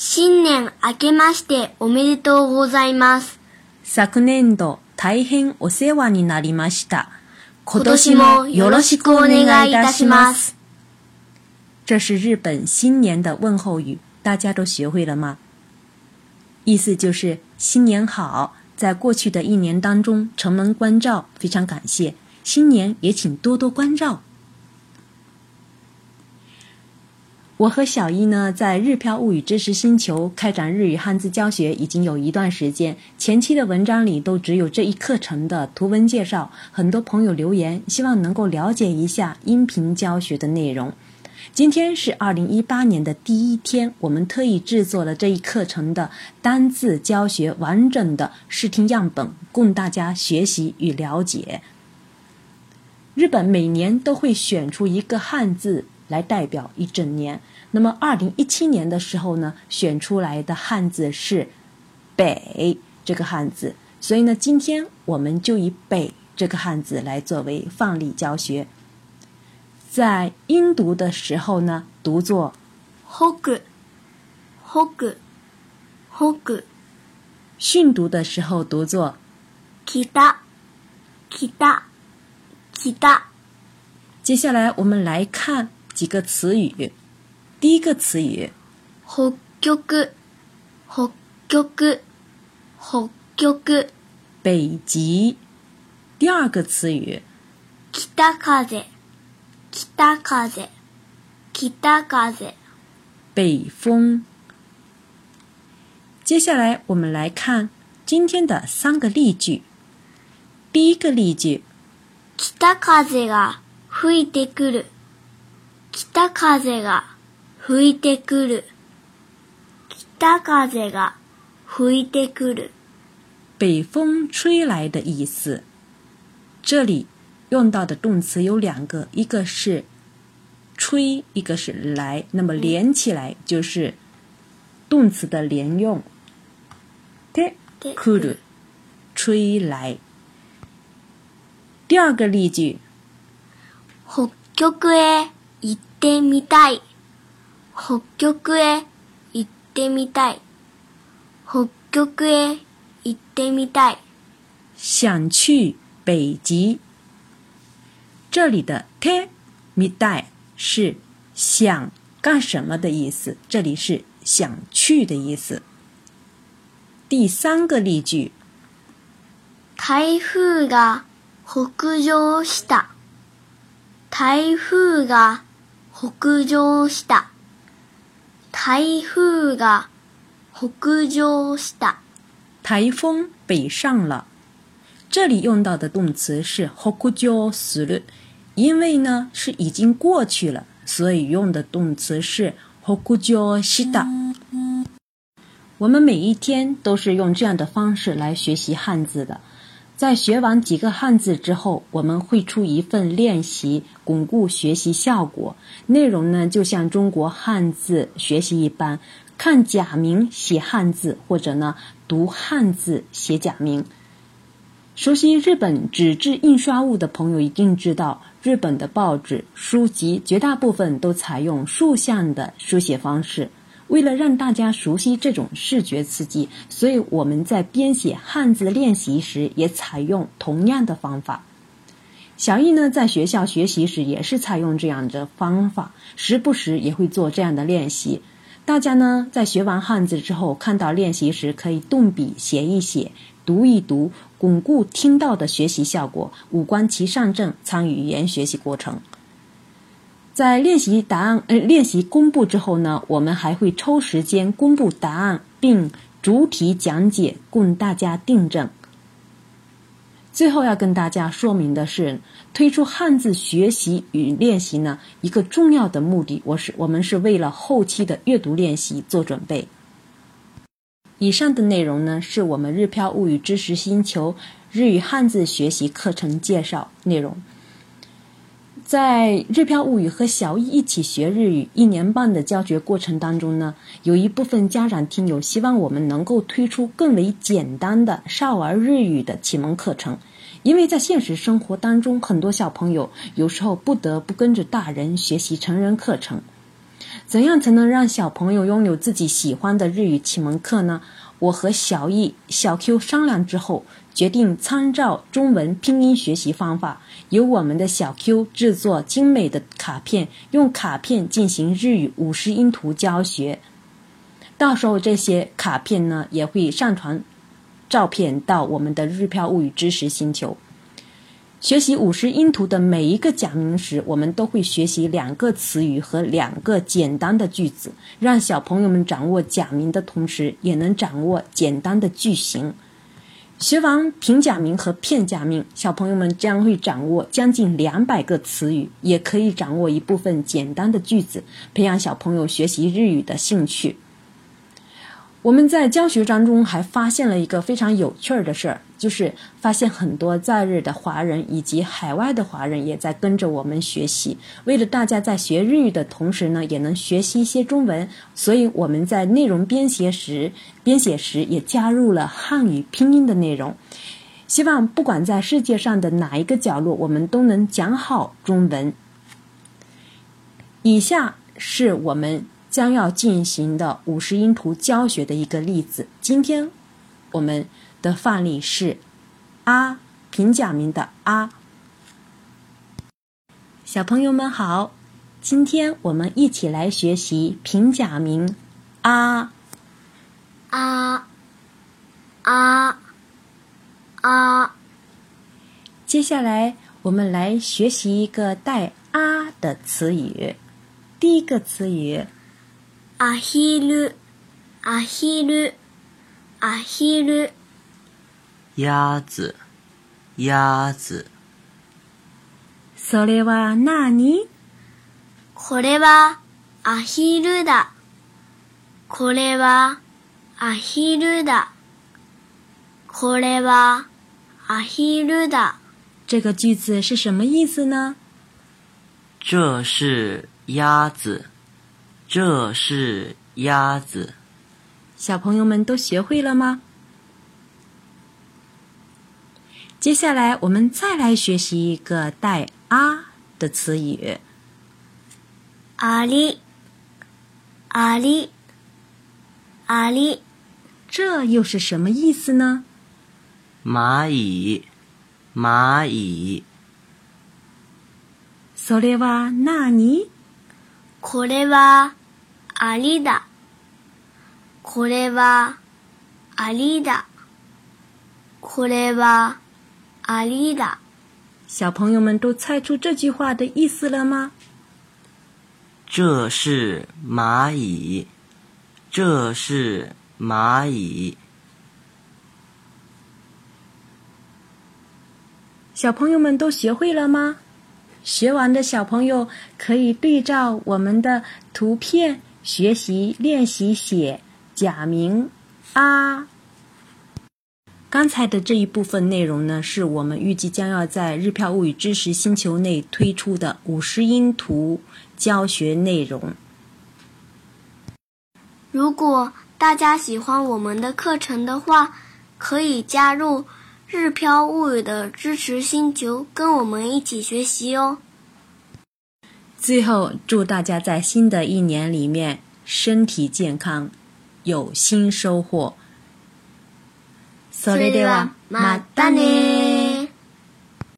新年明けましておめでとうございます。昨年度大変お世話になりました。今年もよろしくお願いいたします。这是日本新年的问候语，大家都学会了吗？意思就是新年好，在过去的一年当中，承蒙关照，非常感谢。新年也请多多关照。我和小一呢，在日漂物语知识星球开展日语汉字教学已经有一段时间，前期的文章里都只有这一课程的图文介绍。很多朋友留言，希望能够了解一下音频教学的内容。今天是二零一八年的第一天，我们特意制作了这一课程的单字教学完整的视听样本，供大家学习与了解。日本每年都会选出一个汉字来代表一整年。那么，二零一七年的时候呢，选出来的汉字是“北”这个汉字，所以呢，今天我们就以“北”这个汉字来作为范例教学。在音读的时候呢，读作北、北、北。训读的时候读作北、北、北。接下来我们来看几个词语。第一个词语，北極、北極、北極。北极。第二个词语，北風、北風、北風。北风。接下来我们来看今天的三个例句。第一个例句，北風が吹いてくる。 北風が吹いてくる。北風が吹いてくる。北风吹来的意思。这里用到的动词有两个，一个是吹，一个是来。那么连起来就是动词的连用。てくる，吹来。第二个例句，北極へ行 ってみたい。北極へ行ってみたい。北極へ行ってみたい。想去北极。这里的てみたい是想干什么的意思，这里是想去的意思。第三个例句，台風が北上した。台風が北上した。台風が北上した。台风北上了。这里用到的动词是北上する，因为呢是已经过去了，所以用的动词是北上した。我们每一天都是用这样的方式来学习汉字的。 在学完几个汉字之后，我们会出一份练习，巩固学习效果。内容呢，就像中国汉字学习一般，看假名写汉字，或者呢读汉字写假名。熟悉日本纸质印刷物的朋友一定知道，日本的报纸、书籍绝大部分都采用竖向的书写方式。为了让大家熟悉这种视觉刺激，所以我们在编写汉字练习时也采用同样的方法。小易呢，在学校学习时也是采用这样的方法，时不时也会做这样的练习。大家呢，在学完汉字之后，看到练习时可以动笔写一写，读一读，巩固听到的学习效果，五官齐上阵，参与语言学习过程。在练习答案呃练习公布之后呢，我们还会抽时间公布答案，并主体讲解，供大家订正。最后要跟大家说明的是，推出汉字学习与练习呢，一个重要的目的，我是我们是为了后期的阅读练习做准备。以上的内容呢，是我们日漂物语知识星球日语汉字学习课程介绍内容。在日漂物语和小易一起学日语一年半的教学过程当中呢，有一部分家长听友希望我们能够推出更为简单的少儿日语的启蒙课程，因为在现实生活当中，很多小朋友有时候不得不跟着大人学习成人课程。怎样才能让小朋友拥有自己喜欢的日语启蒙课呢？我和小易、小 Q 商量之后，决定参照中文拼音学习方法，由我们的小 Q 制作精美的卡片，用卡片进行日语五十音图教学。到时候这些卡片呢，也会上传照片到我们的日漂物语知识星球。学习五十音图的每一个假名时，我们都会学习两个词语和两个简单的句子，让小朋友们掌握假名的同时，也能掌握简单的句型。学完平假名和片假名，小朋友们将会掌握将近两百个词语，也可以掌握一部分简单的句子，培养小朋友学习日语的兴趣。我们在教学当中还发现了一个非常有趣儿的事儿，就是发现很多在日的华人以及海外的华人也在跟着我们学习。为了大家在学日语的同时呢，也能学习一些中文，所以我们在内容编写时，编写时也加入了汉语拼音的内容。希望不管在世界上的哪一个角落，我们都能讲好中文。以下是我们。将要进行的五十音图教学的一个例子。今天我们的范例是“啊”平假名的“啊”。小朋友们好，今天我们一起来学习平假名“啊”。啊啊啊！接下来我们来学习一个带“啊”的词语。第一个词语。アヒル、アヒル、アヒル。 鸭子、鸭子。それは何これはアヒルだ。これはアヒルだ。これはアヒルだ。这个句子是什么意思呢？这是鸭子。这是鸭子。小朋友们都学会了吗？ 接下来我们再来学习一个带“啊”的词语。阿里，阿里，阿里，这又是什么意思呢？蚂蚁，蚂蚁。それは何？これは。アリだ。これは、アリだ。これは、 アリだ。小朋友们都猜出这句话的意思了吗？这是蚂蚁，这是蚂蚁。小朋友们都学会了吗？学完的小朋友可以对照我们的图片。学习练习写假名啊。 刚才的这一部分内容呢，是我们预计将要在日漂物语知识星球内推出的五十音图教学内容。如果大家喜欢我们的课程的话，可以加入日漂物语的支持星球，跟我们一起学习哦。最后，祝大家在新的一年里面身体健康，有新收获。それではまたね